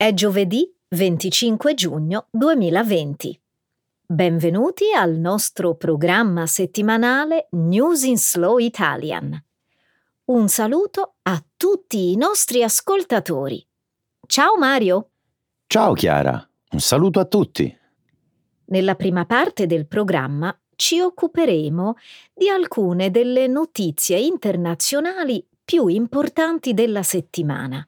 È giovedì 25 giugno 2020. Benvenuti al nostro programma settimanale News in Slow Italian. Un saluto a tutti i nostri ascoltatori. Ciao Mario. Ciao Chiara, un saluto a tutti. Nella prima parte del programma ci occuperemo di alcune delle notizie internazionali più importanti della settimana.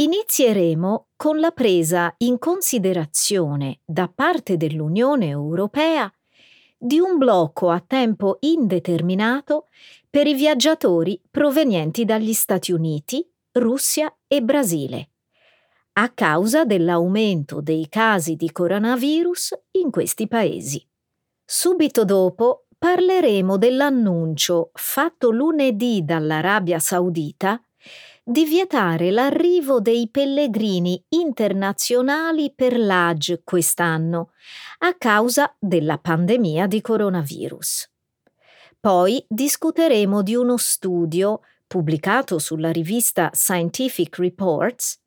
Inizieremo con la presa in considerazione da parte dell'Unione Europea di un blocco a tempo indeterminato per i viaggiatori provenienti dagli Stati Uniti, Russia e Brasile, a causa dell'aumento dei casi di coronavirus in questi paesi. Subito dopo parleremo dell'annuncio fatto lunedì dall'Arabia Saudita di vietare l'arrivo dei pellegrini internazionali per l'Hajj quest'anno a causa della pandemia di coronavirus. Poi discuteremo di uno studio pubblicato sulla rivista Scientific Reports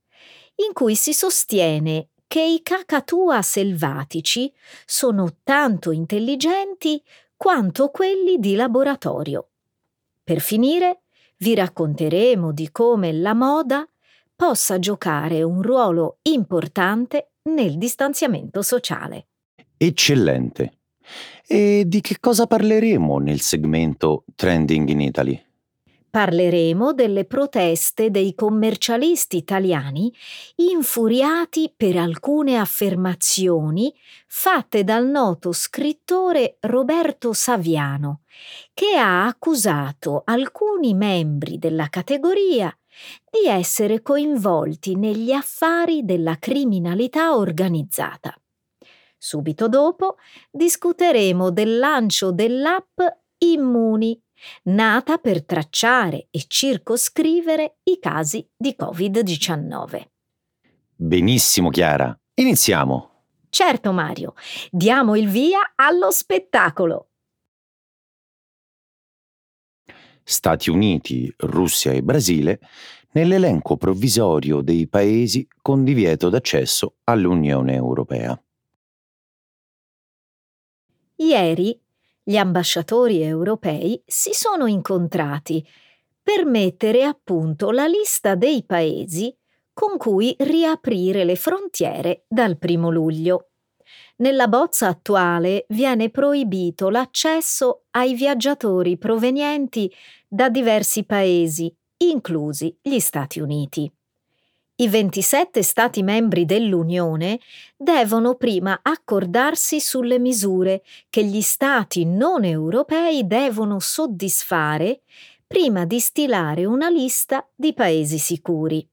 in cui si sostiene che i cacatua selvatici sono tanto intelligenti quanto quelli di laboratorio. Per finire, vi racconteremo di come la moda possa giocare un ruolo importante nel distanziamento sociale. Eccellente. E di che cosa parleremo nel segmento Trending in Italy? Parleremo delle proteste dei commercialisti italiani infuriati per alcune affermazioni fatte dal noto scrittore Roberto Saviano, che ha accusato alcuni membri della categoria di essere coinvolti negli affari della criminalità organizzata. Subito dopo discuteremo del lancio dell'app Immuni nata per tracciare e circoscrivere i casi di Covid-19. Benissimo Chiara, iniziamo. Certo Mario, diamo il via allo spettacolo. Stati Uniti, Russia e Brasile nell'elenco provvisorio dei paesi con divieto d'accesso all'Unione Europea. Ieri gli ambasciatori europei si sono incontrati per mettere a punto la lista dei paesi con cui riaprire le frontiere dal primo luglio. Nella bozza attuale viene proibito l'accesso ai viaggiatori provenienti da diversi paesi, inclusi gli Stati Uniti. I 27 Stati membri dell'Unione devono prima accordarsi sulle misure che gli Stati non europei devono soddisfare prima di stilare una lista di paesi sicuri.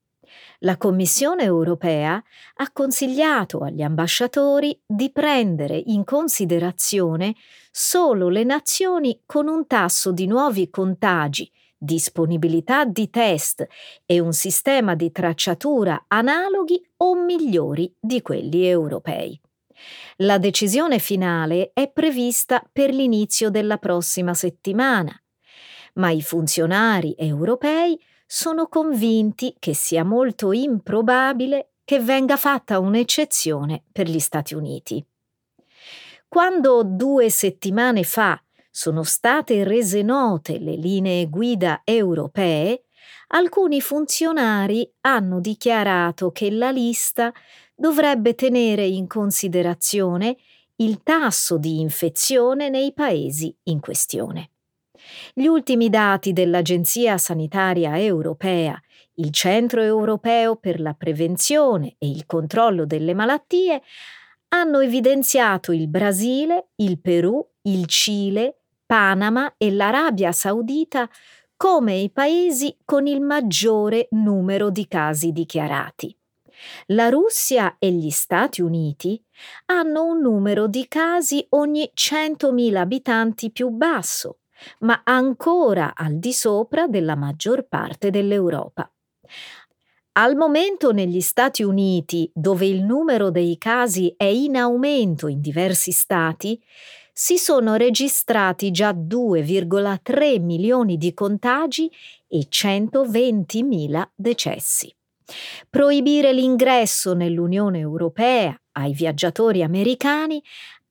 La Commissione europea ha consigliato agli ambasciatori di prendere in considerazione solo le nazioni con un tasso di nuovi contagi disponibilità di test e un sistema di tracciatura analoghi o migliori di quelli europei. La decisione finale è prevista per l'inizio della prossima settimana, ma i funzionari europei sono convinti che sia molto improbabile che venga fatta un'eccezione per gli Stati Uniti. Quando due settimane fa sono state rese note le linee guida europee, alcuni funzionari hanno dichiarato che la lista dovrebbe tenere in considerazione il tasso di infezione nei paesi in questione. Gli ultimi dati dell'Agenzia Sanitaria Europea, il Centro Europeo per la Prevenzione e il Controllo delle Malattie, hanno evidenziato il Brasile, il Perù, il Cile, Panama e l'Arabia Saudita come i paesi con il maggiore numero di casi dichiarati. La Russia e gli Stati Uniti hanno un numero di casi ogni 100.000 abitanti più basso, ma ancora al di sopra della maggior parte dell'Europa. Al momento negli Stati Uniti, dove il numero dei casi è in aumento in diversi stati, si sono registrati già 2,3 milioni di contagi e 120.000 decessi. Proibire l'ingresso nell'Unione Europea ai viaggiatori americani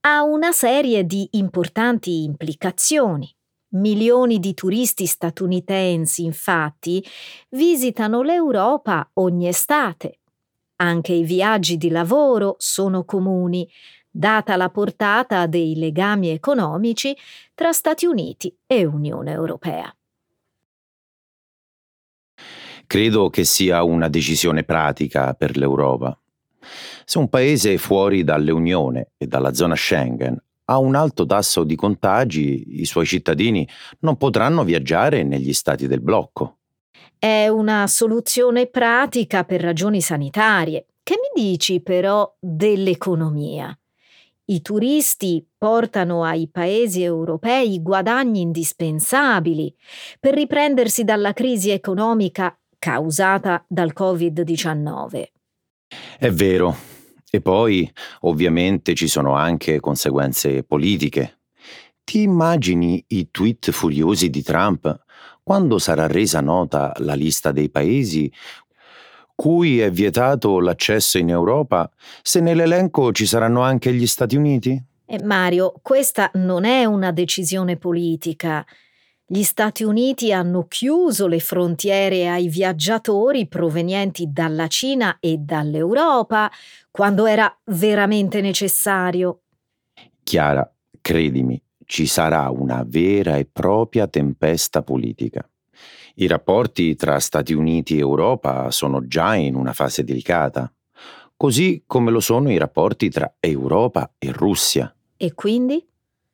ha una serie di importanti implicazioni. Milioni di turisti statunitensi, infatti, visitano l'Europa ogni estate. Anche i viaggi di lavoro sono comuni, data la portata dei legami economici tra Stati Uniti e Unione Europea. Credo che sia una decisione pratica per l'Europa. Se un paese fuori dall'Unione e dalla zona Schengen ha un alto tasso di contagi, i suoi cittadini non potranno viaggiare negli stati del blocco. È una soluzione pratica per ragioni sanitarie. Che mi dici però dell'economia? I turisti portano ai paesi europei guadagni indispensabili per riprendersi dalla crisi economica causata dal Covid-19. È vero. E poi, ovviamente, ci sono anche conseguenze politiche. Ti immagini i tweet furiosi di Trump quando sarà resa nota la lista dei paesi cui è vietato l'accesso in Europa, se nell'elenco ci saranno anche gli Stati Uniti? Eh, Mario, questa non è una decisione politica. Gli Stati Uniti hanno chiuso le frontiere ai viaggiatori provenienti dalla Cina e dall'Europa quando era veramente necessario. Chiara, credimi, ci sarà una vera e propria tempesta politica. I rapporti tra Stati Uniti e Europa sono già in una fase delicata, così come lo sono i rapporti tra Europa e Russia. E quindi?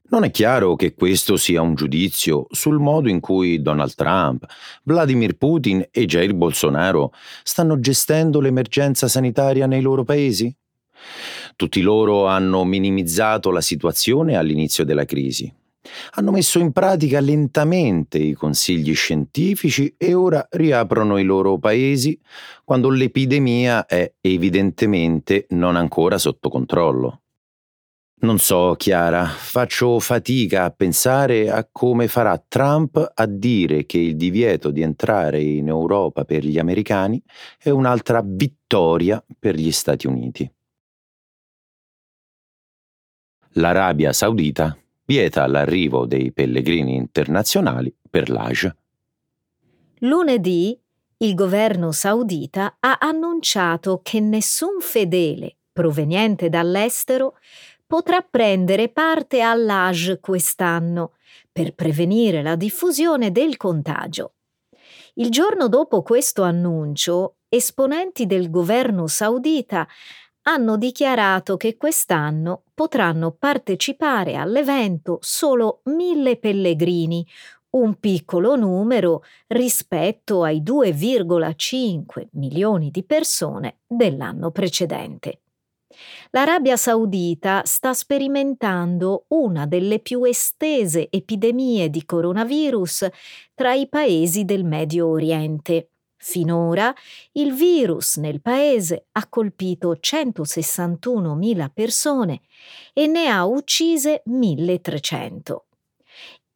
Non è chiaro che questo sia un giudizio sul modo in cui Donald Trump, Vladimir Putin e Jair Bolsonaro stanno gestendo l'emergenza sanitaria nei loro paesi? Tutti loro hanno minimizzato la situazione all'inizio della crisi, hanno messo in pratica lentamente i consigli scientifici e ora riaprono i loro paesi quando l'epidemia è evidentemente non ancora sotto controllo. Non so, Chiara, faccio fatica a pensare a come farà Trump a dire che il divieto di entrare in Europa per gli americani è un'altra vittoria per gli Stati Uniti. L'Arabia Saudita vieta l'arrivo dei pellegrini internazionali per l'Hajj. Lunedì il governo saudita ha annunciato che nessun fedele proveniente dall'estero potrà prendere parte all'Hajj quest'anno per prevenire la diffusione del contagio. Il giorno dopo questo annuncio, esponenti del governo saudita hanno dichiarato che quest'anno potranno partecipare all'evento solo mille pellegrini, un piccolo numero rispetto ai 2,5 milioni di persone dell'anno precedente. L'Arabia Saudita sta sperimentando una delle più estese epidemie di coronavirus tra i paesi del Medio Oriente. Finora il virus nel paese ha colpito 161.000 persone e ne ha uccise 1.300.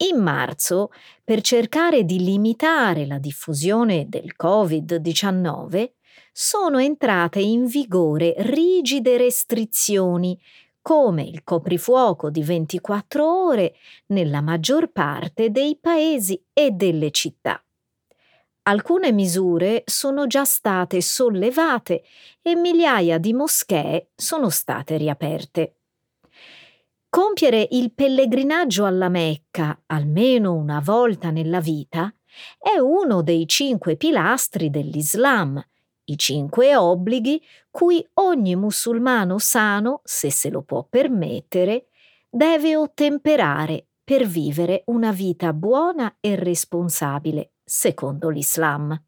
In marzo, per cercare di limitare la diffusione del Covid-19, sono entrate in vigore rigide restrizioni, come il coprifuoco di 24 ore nella maggior parte dei paesi e delle città. Alcune misure sono già state sollevate e migliaia di moschee sono state riaperte. Compiere il pellegrinaggio alla Mecca almeno una volta nella vita è uno dei cinque pilastri dell'Islam, i cinque obblighi cui ogni musulmano sano, se se lo può permettere, deve ottemperare per vivere una vita buona e responsabile secondo l'Islam.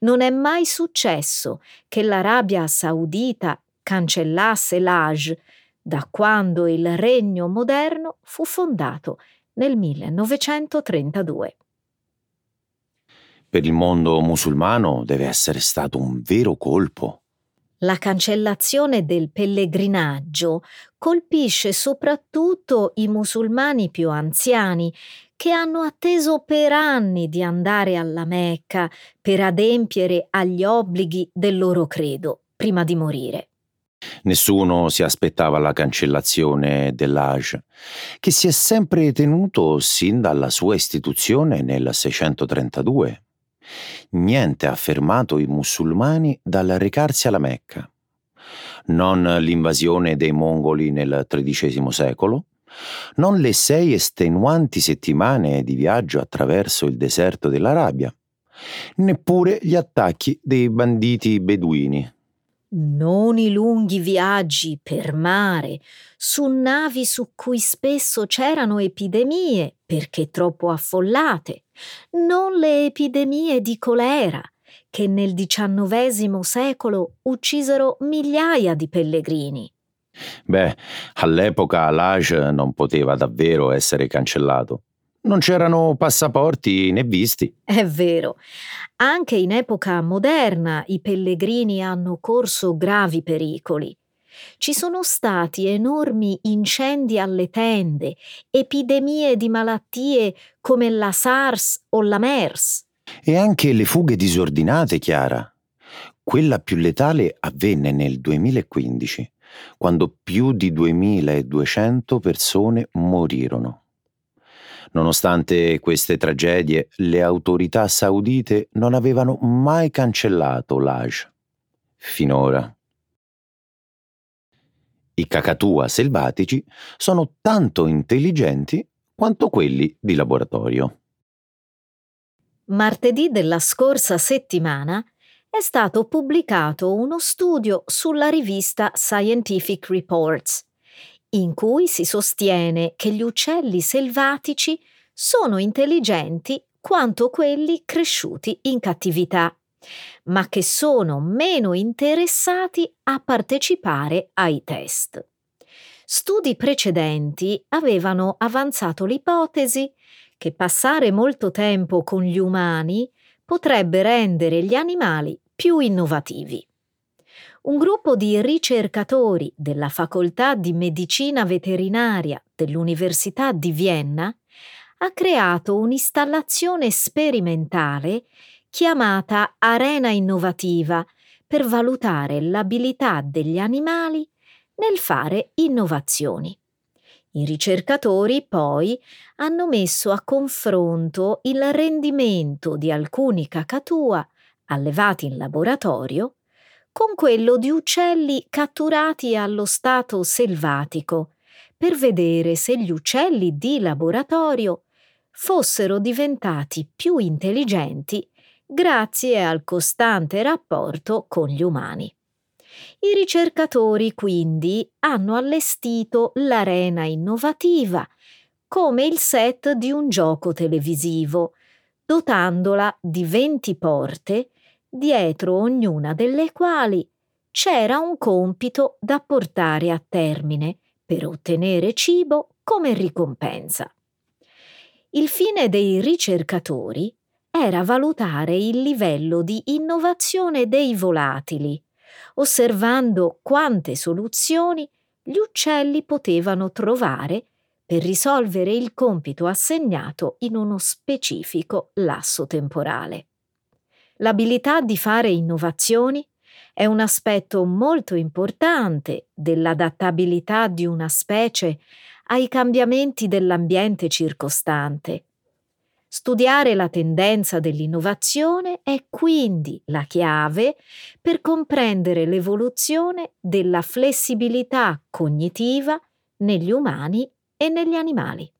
Non è mai successo che l'Arabia Saudita cancellasse l'Hajj da quando il regno moderno fu fondato nel 1932. Per il mondo musulmano deve essere stato un vero colpo. La cancellazione del pellegrinaggio colpisce soprattutto i musulmani più anziani che hanno atteso per anni di andare alla Mecca per adempiere agli obblighi del loro credo prima di morire. Nessuno si aspettava la cancellazione dell'Hajj, che si è sempre tenuto sin dalla sua istituzione nel 632. Niente ha fermato i musulmani dal recarsi alla Mecca. Non l'invasione dei mongoli nel XIII secolo, non le sei estenuanti settimane di viaggio attraverso il deserto dell'Arabia, neppure gli attacchi dei banditi beduini non i lunghi viaggi per mare, su navi su cui spesso c'erano epidemie perché troppo affollate, non le epidemie di colera che nel XIX secolo uccisero migliaia di pellegrini. Beh, all'epoca l'Aj non poteva davvero essere cancellato. Non c'erano passaporti né visti. È vero. Anche in epoca moderna i pellegrini hanno corso gravi pericoli. Ci sono stati enormi incendi alle tende, epidemie di malattie come la SARS o la MERS. E anche le fughe disordinate, Chiara. Quella più letale avvenne nel 2015, quando più di 2200 persone morirono. Nonostante queste tragedie, le autorità saudite non avevano mai cancellato l'Aj. Finora. I cacatua selvatici sono tanto intelligenti quanto quelli di laboratorio. Martedì della scorsa settimana è stato pubblicato uno studio sulla rivista Scientific Reports in cui si sostiene che gli uccelli selvatici sono intelligenti quanto quelli cresciuti in cattività, ma che sono meno interessati a partecipare ai test. Studi precedenti avevano avanzato l'ipotesi che passare molto tempo con gli umani potrebbe rendere gli animali più innovativi un gruppo di ricercatori della Facoltà di Medicina Veterinaria dell'Università di Vienna ha creato un'installazione sperimentale chiamata Arena Innovativa per valutare l'abilità degli animali nel fare innovazioni. I ricercatori poi hanno messo a confronto il rendimento di alcuni cacatua allevati in laboratorio con quello di uccelli catturati allo stato selvatico, per vedere se gli uccelli di laboratorio fossero diventati più intelligenti grazie al costante rapporto con gli umani. I ricercatori quindi hanno allestito l'arena innovativa come il set di un gioco televisivo, dotandola di 20 porte dietro ognuna delle quali c'era un compito da portare a termine per ottenere cibo come ricompensa. Il fine dei ricercatori era valutare il livello di innovazione dei volatili, osservando quante soluzioni gli uccelli potevano trovare per risolvere il compito assegnato in uno specifico lasso temporale. L'abilità di fare innovazioni è un aspetto molto importante dell'adattabilità di una specie ai cambiamenti dell'ambiente circostante. Studiare la tendenza dell'innovazione è quindi la chiave per comprendere l'evoluzione della flessibilità cognitiva negli umani e negli animali.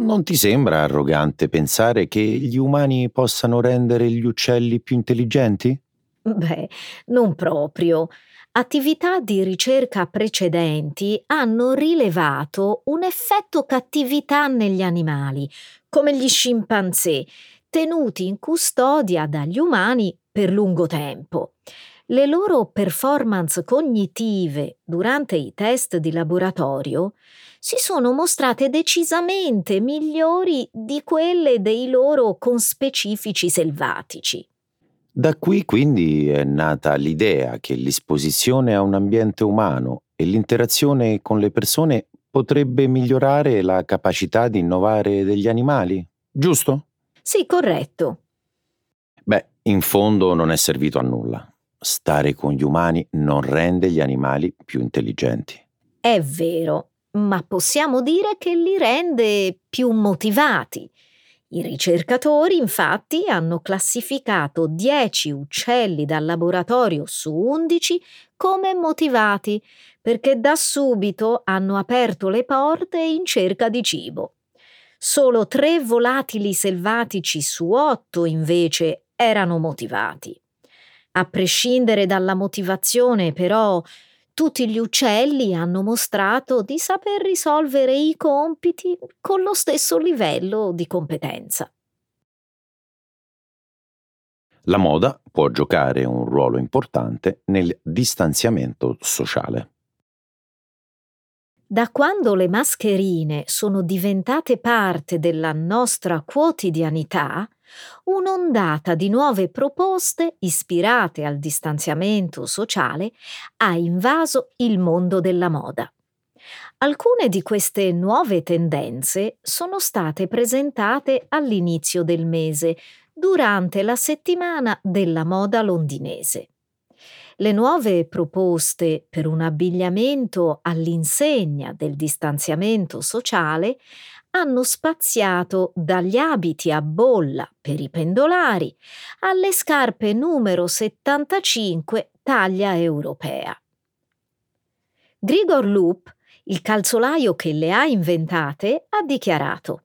Non ti sembra arrogante pensare che gli umani possano rendere gli uccelli più intelligenti? Beh, non proprio. Attività di ricerca precedenti hanno rilevato un effetto cattività negli animali, come gli scimpanzé, tenuti in custodia dagli umani per lungo tempo. Le loro performance cognitive durante i test di laboratorio si sono mostrate decisamente migliori di quelle dei loro conspecifici selvatici. Da qui quindi è nata l'idea che l'esposizione a un ambiente umano e l'interazione con le persone potrebbe migliorare la capacità di innovare degli animali, giusto? Sì, corretto. Beh, in fondo non è servito a nulla. Stare con gli umani non rende gli animali più intelligenti. È vero, ma possiamo dire che li rende più motivati. I ricercatori infatti hanno classificato 10 uccelli dal laboratorio su 11 come motivati perché da subito hanno aperto le porte in cerca di cibo. Solo tre volatili selvatici su otto invece erano motivati. A prescindere dalla motivazione, però, tutti gli uccelli hanno mostrato di saper risolvere i compiti con lo stesso livello di competenza. La moda può giocare un ruolo importante nel distanziamento sociale. Da quando le mascherine sono diventate parte della nostra quotidianità, un'ondata di nuove proposte ispirate al distanziamento sociale ha invaso il mondo della moda. Alcune di queste nuove tendenze sono state presentate all'inizio del mese, durante la settimana della moda londinese. Le nuove proposte per un abbigliamento all'insegna del distanziamento sociale hanno spaziato dagli abiti a bolla per i pendolari alle scarpe numero 75 taglia europea. Grigor Loop, il calzolaio che le ha inventate, ha dichiarato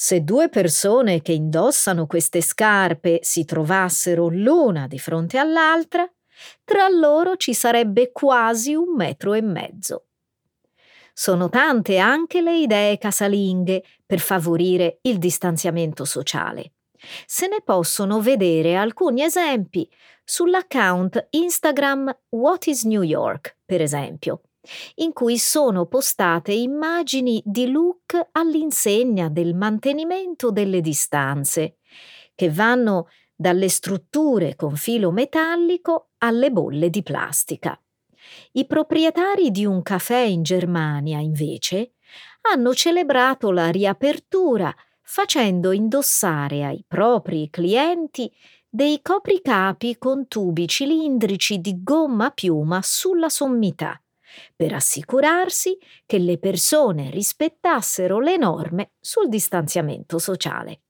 se due persone che indossano queste scarpe si trovassero l'una di fronte all'altra, tra loro ci sarebbe quasi un metro e mezzo. Sono tante anche le idee casalinghe per favorire il distanziamento sociale. Se ne possono vedere alcuni esempi sull'account Instagram What is New York, per esempio, in cui sono postate immagini di look all'insegna del mantenimento delle distanze, che vanno dalle strutture con filo metallico alle bolle di plastica. I proprietari di un caffè in Germania, invece, hanno celebrato la riapertura facendo indossare ai propri clienti dei copricapi con tubi cilindrici di gomma piuma sulla sommità, per assicurarsi che le persone rispettassero le norme sul distanziamento sociale.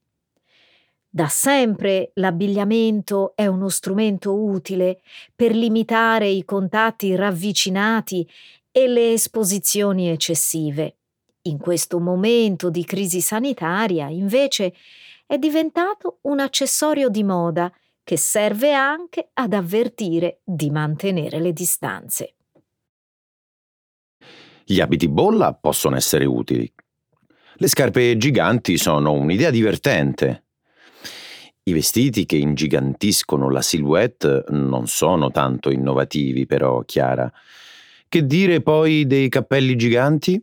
Da sempre l'abbigliamento è uno strumento utile per limitare i contatti ravvicinati e le esposizioni eccessive. In questo momento di crisi sanitaria, invece, è diventato un accessorio di moda che serve anche ad avvertire di mantenere le distanze. Gli abiti bolla possono essere utili. Le scarpe giganti sono un'idea divertente. I vestiti che ingigantiscono la silhouette non sono tanto innovativi, però, Chiara. Che dire poi dei cappelli giganti?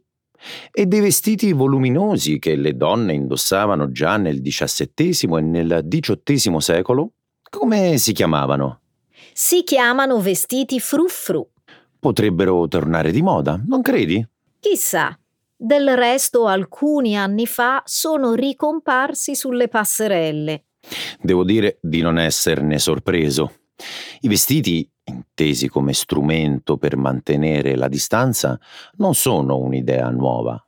E dei vestiti voluminosi che le donne indossavano già nel XVII e nel XVIII secolo? Come si chiamavano? Si chiamano vestiti frou-frou. Potrebbero tornare di moda, non credi? Chissà. Del resto alcuni anni fa sono ricomparsi sulle passerelle. Devo dire di non esserne sorpreso. I vestiti, intesi come strumento per mantenere la distanza, non sono un'idea nuova.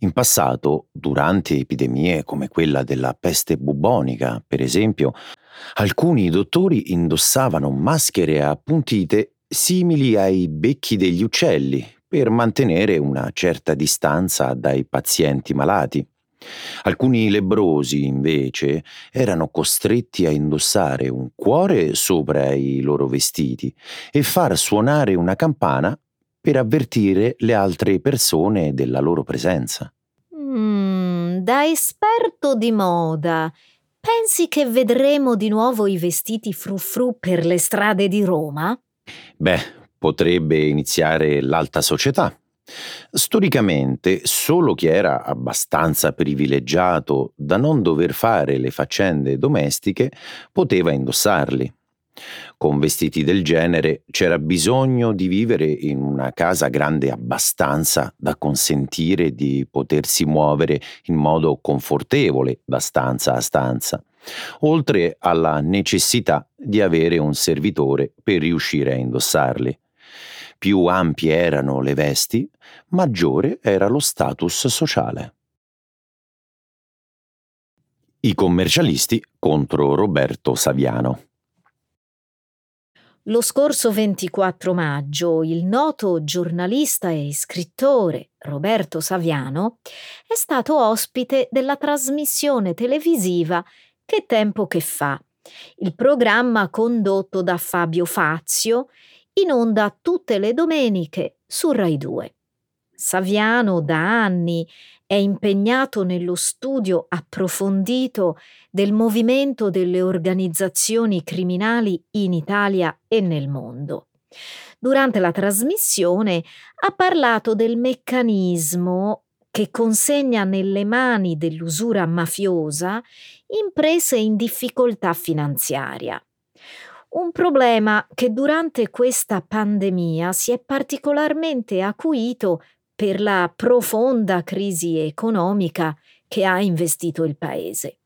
In passato, durante epidemie come quella della peste bubonica, per esempio, alcuni dottori indossavano maschere appuntite simili ai becchi degli uccelli per mantenere una certa distanza dai pazienti malati. Alcuni lebrosi, invece, erano costretti a indossare un cuore sopra i loro vestiti e far suonare una campana per avvertire le altre persone della loro presenza. Mm, da esperto di moda, pensi che vedremo di nuovo i vestiti frufru per le strade di Roma? Beh, potrebbe iniziare l'alta società Storicamente, solo chi era abbastanza privilegiato da non dover fare le faccende domestiche poteva indossarli. Con vestiti del genere c'era bisogno di vivere in una casa grande abbastanza da consentire di potersi muovere in modo confortevole da stanza a stanza, oltre alla necessità di avere un servitore per riuscire a indossarli. Più ampie erano le vesti, maggiore era lo status sociale. I commercialisti contro Roberto Saviano. Lo scorso 24 maggio il noto giornalista e scrittore Roberto Saviano è stato ospite della trasmissione televisiva Che tempo che fa, il programma condotto da Fabio Fazio, in onda tutte le domeniche su Rai 2. Saviano da anni è impegnato nello studio approfondito del movimento delle organizzazioni criminali in Italia e nel mondo. Durante la trasmissione ha parlato del meccanismo che consegna nelle mani dell'usura mafiosa imprese in difficoltà finanziaria. Un problema che durante questa pandemia si è particolarmente acuito per la profonda crisi economica che ha investito il paese.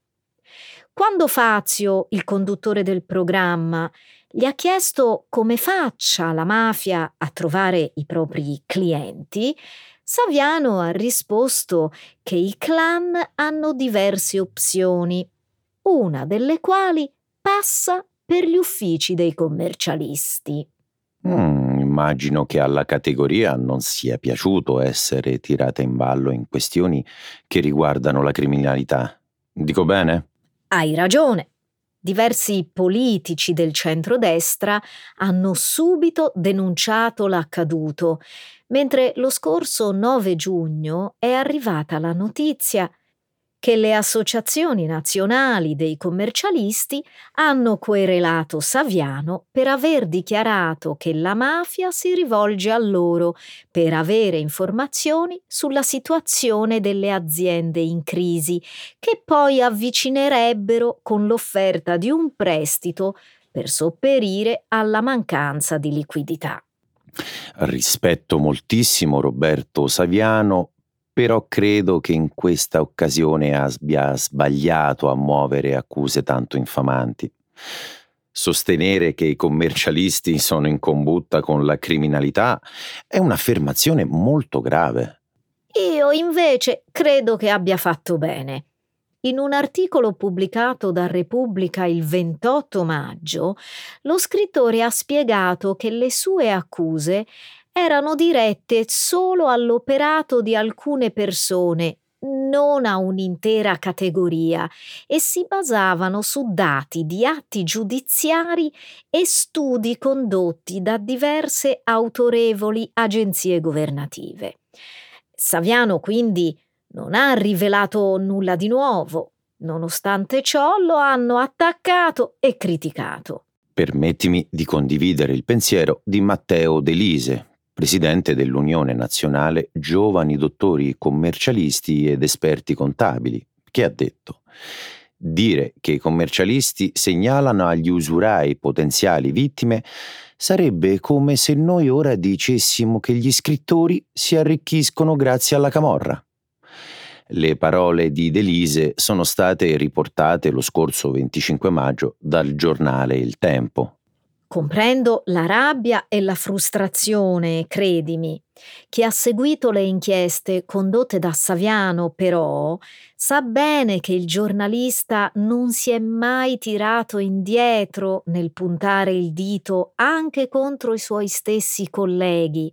Quando Fazio, il conduttore del programma, gli ha chiesto come faccia la mafia a trovare i propri clienti, Saviano ha risposto che i clan hanno diverse opzioni, una delle quali passa per gli uffici dei commercialisti. Mm, immagino che alla categoria non sia piaciuto essere tirata in ballo in questioni che riguardano la criminalità. Dico bene? Hai ragione. Diversi politici del centrodestra hanno subito denunciato l'accaduto, mentre lo scorso 9 giugno è arrivata la notizia che le associazioni nazionali dei commercialisti hanno querelato Saviano per aver dichiarato che la mafia si rivolge a loro per avere informazioni sulla situazione delle aziende in crisi, che poi avvicinerebbero con l'offerta di un prestito per sopperire alla mancanza di liquidità. Rispetto moltissimo Roberto Saviano però credo che in questa occasione abbia sbagliato a muovere accuse tanto infamanti. Sostenere che i commercialisti sono in combutta con la criminalità è un'affermazione molto grave. Io invece credo che abbia fatto bene. In un articolo pubblicato da Repubblica il 28 maggio, lo scrittore ha spiegato che le sue accuse erano dirette solo all'operato di alcune persone, non a un'intera categoria, e si basavano su dati di atti giudiziari e studi condotti da diverse autorevoli agenzie governative. Saviano quindi non ha rivelato nulla di nuovo, nonostante ciò lo hanno attaccato e criticato. Permettimi di condividere il pensiero di Matteo Delise, presidente dell'Unione Nazionale Giovani Dottori Commercialisti ed Esperti Contabili, che ha detto Dire che i commercialisti segnalano agli usurai potenziali vittime sarebbe come se noi ora dicessimo che gli scrittori si arricchiscono grazie alla camorra. Le parole di Delise sono state riportate lo scorso 25 maggio dal giornale Il Tempo. Comprendo la rabbia e la frustrazione, credimi. Chi ha seguito le inchieste condotte da Saviano, però, sa bene che il giornalista non si è mai tirato indietro nel puntare il dito anche contro i suoi stessi colleghi,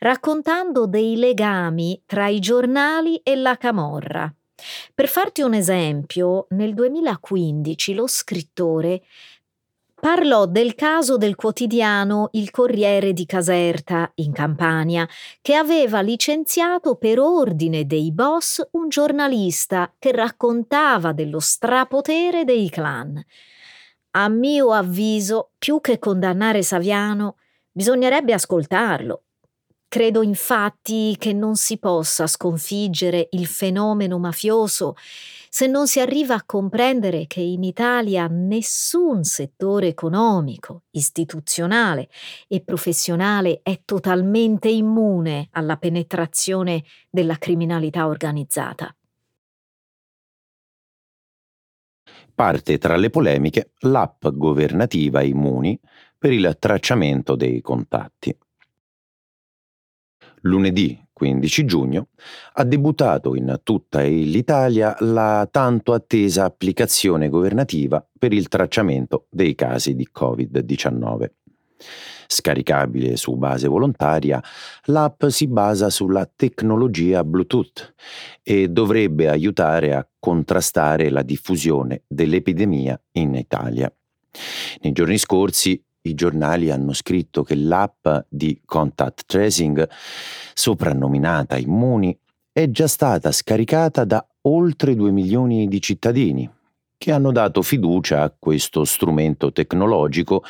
raccontando dei legami tra i giornali e la camorra. Per farti un esempio, nel 2015 lo scrittore parlò del caso del quotidiano Il Corriere di Caserta, in Campania, che aveva licenziato per ordine dei boss un giornalista che raccontava dello strapotere dei clan. A mio avviso, più che condannare Saviano, bisognerebbe ascoltarlo. Credo infatti che non si possa sconfiggere il fenomeno mafioso se non si arriva a comprendere che in Italia nessun settore economico, istituzionale e professionale è totalmente immune alla penetrazione della criminalità organizzata. Parte tra le polemiche l'app governativa Immuni per il tracciamento dei contatti lunedì 15 giugno, ha debuttato in tutta l'Italia la tanto attesa applicazione governativa per il tracciamento dei casi di Covid-19. Scaricabile su base volontaria, l'app si basa sulla tecnologia Bluetooth e dovrebbe aiutare a contrastare la diffusione dell'epidemia in Italia. Nei giorni scorsi i giornali hanno scritto che l'app di contact tracing, soprannominata Immuni, è già stata scaricata da oltre 2 milioni di cittadini che hanno dato fiducia a questo strumento tecnologico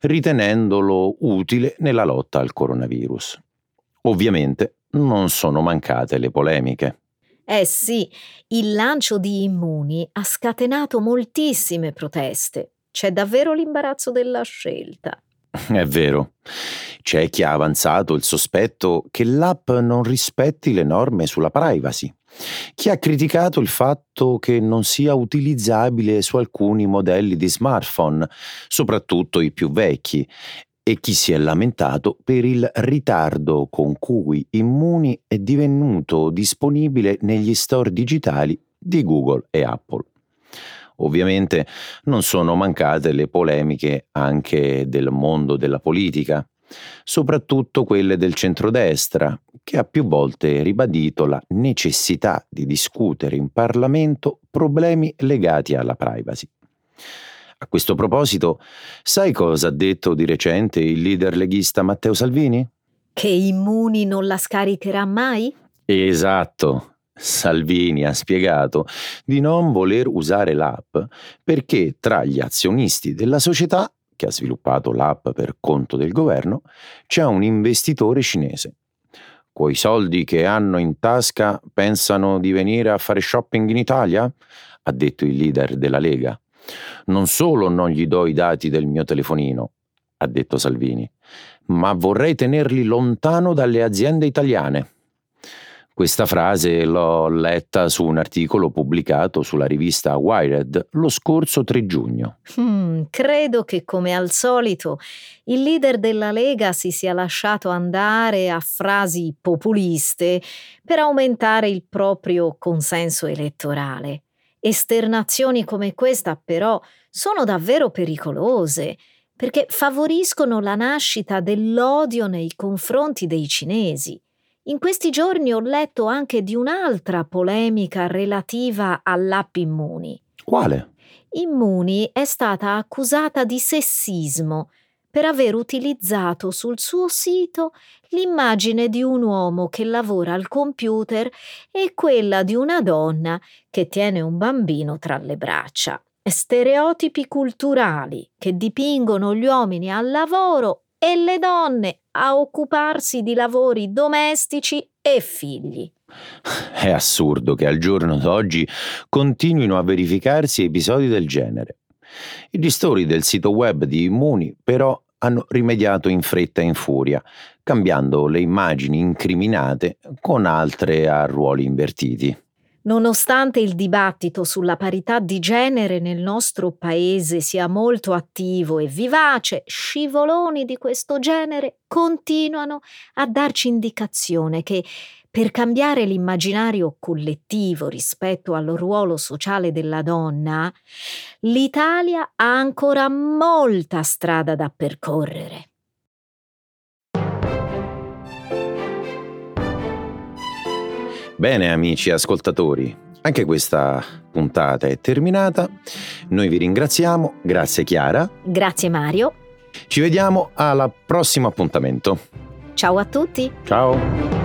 ritenendolo utile nella lotta al coronavirus. Ovviamente non sono mancate le polemiche. Eh sì, il lancio di Immuni ha scatenato moltissime proteste. C'è davvero l'imbarazzo della scelta. È vero. C'è chi ha avanzato il sospetto che l'app non rispetti le norme sulla privacy. Chi ha criticato il fatto che non sia utilizzabile su alcuni modelli di smartphone, soprattutto i più vecchi, e chi si è lamentato per il ritardo con cui Immuni è divenuto disponibile negli store digitali di Google e Apple. Ovviamente non sono mancate le polemiche anche del mondo della politica, soprattutto quelle del centrodestra, che ha più volte ribadito la necessità di discutere in Parlamento problemi legati alla privacy. A questo proposito, sai cosa ha detto di recente il leader leghista Matteo Salvini? Che Immuni non la scaricherà mai? Esatto, Salvini ha spiegato di non voler usare l'app perché tra gli azionisti della società, che ha sviluppato l'app per conto del governo, c'è un investitore cinese. Coi soldi che hanno in tasca pensano di venire a fare shopping in Italia? ha detto il leader della Lega. Non solo non gli do i dati del mio telefonino, ha detto Salvini, ma vorrei tenerli lontano dalle aziende italiane. Questa frase l'ho letta su un articolo pubblicato sulla rivista Wired lo scorso 3 giugno. Hmm, credo che come al solito il leader della Lega si sia lasciato andare a frasi populiste per aumentare il proprio consenso elettorale. Esternazioni come questa però sono davvero pericolose perché favoriscono la nascita dell'odio nei confronti dei cinesi. In questi giorni ho letto anche di un'altra polemica relativa all'app Immuni. Quale? Immuni è stata accusata di sessismo per aver utilizzato sul suo sito l'immagine di un uomo che lavora al computer e quella di una donna che tiene un bambino tra le braccia. Stereotipi culturali che dipingono gli uomini al lavoro e le donne a occuparsi di lavori domestici e figli. È assurdo che al giorno d'oggi continuino a verificarsi episodi del genere. I gestori del sito web di Immuni però hanno rimediato in fretta e in furia, cambiando le immagini incriminate con altre a ruoli invertiti. Nonostante il dibattito sulla parità di genere nel nostro paese sia molto attivo e vivace, scivoloni di questo genere continuano a darci indicazione che per cambiare l'immaginario collettivo rispetto al ruolo sociale della donna, l'Italia ha ancora molta strada da percorrere. Bene amici ascoltatori, anche questa puntata è terminata. Noi vi ringraziamo, grazie Chiara. Grazie Mario. Ci vediamo al prossimo appuntamento. Ciao a tutti. Ciao.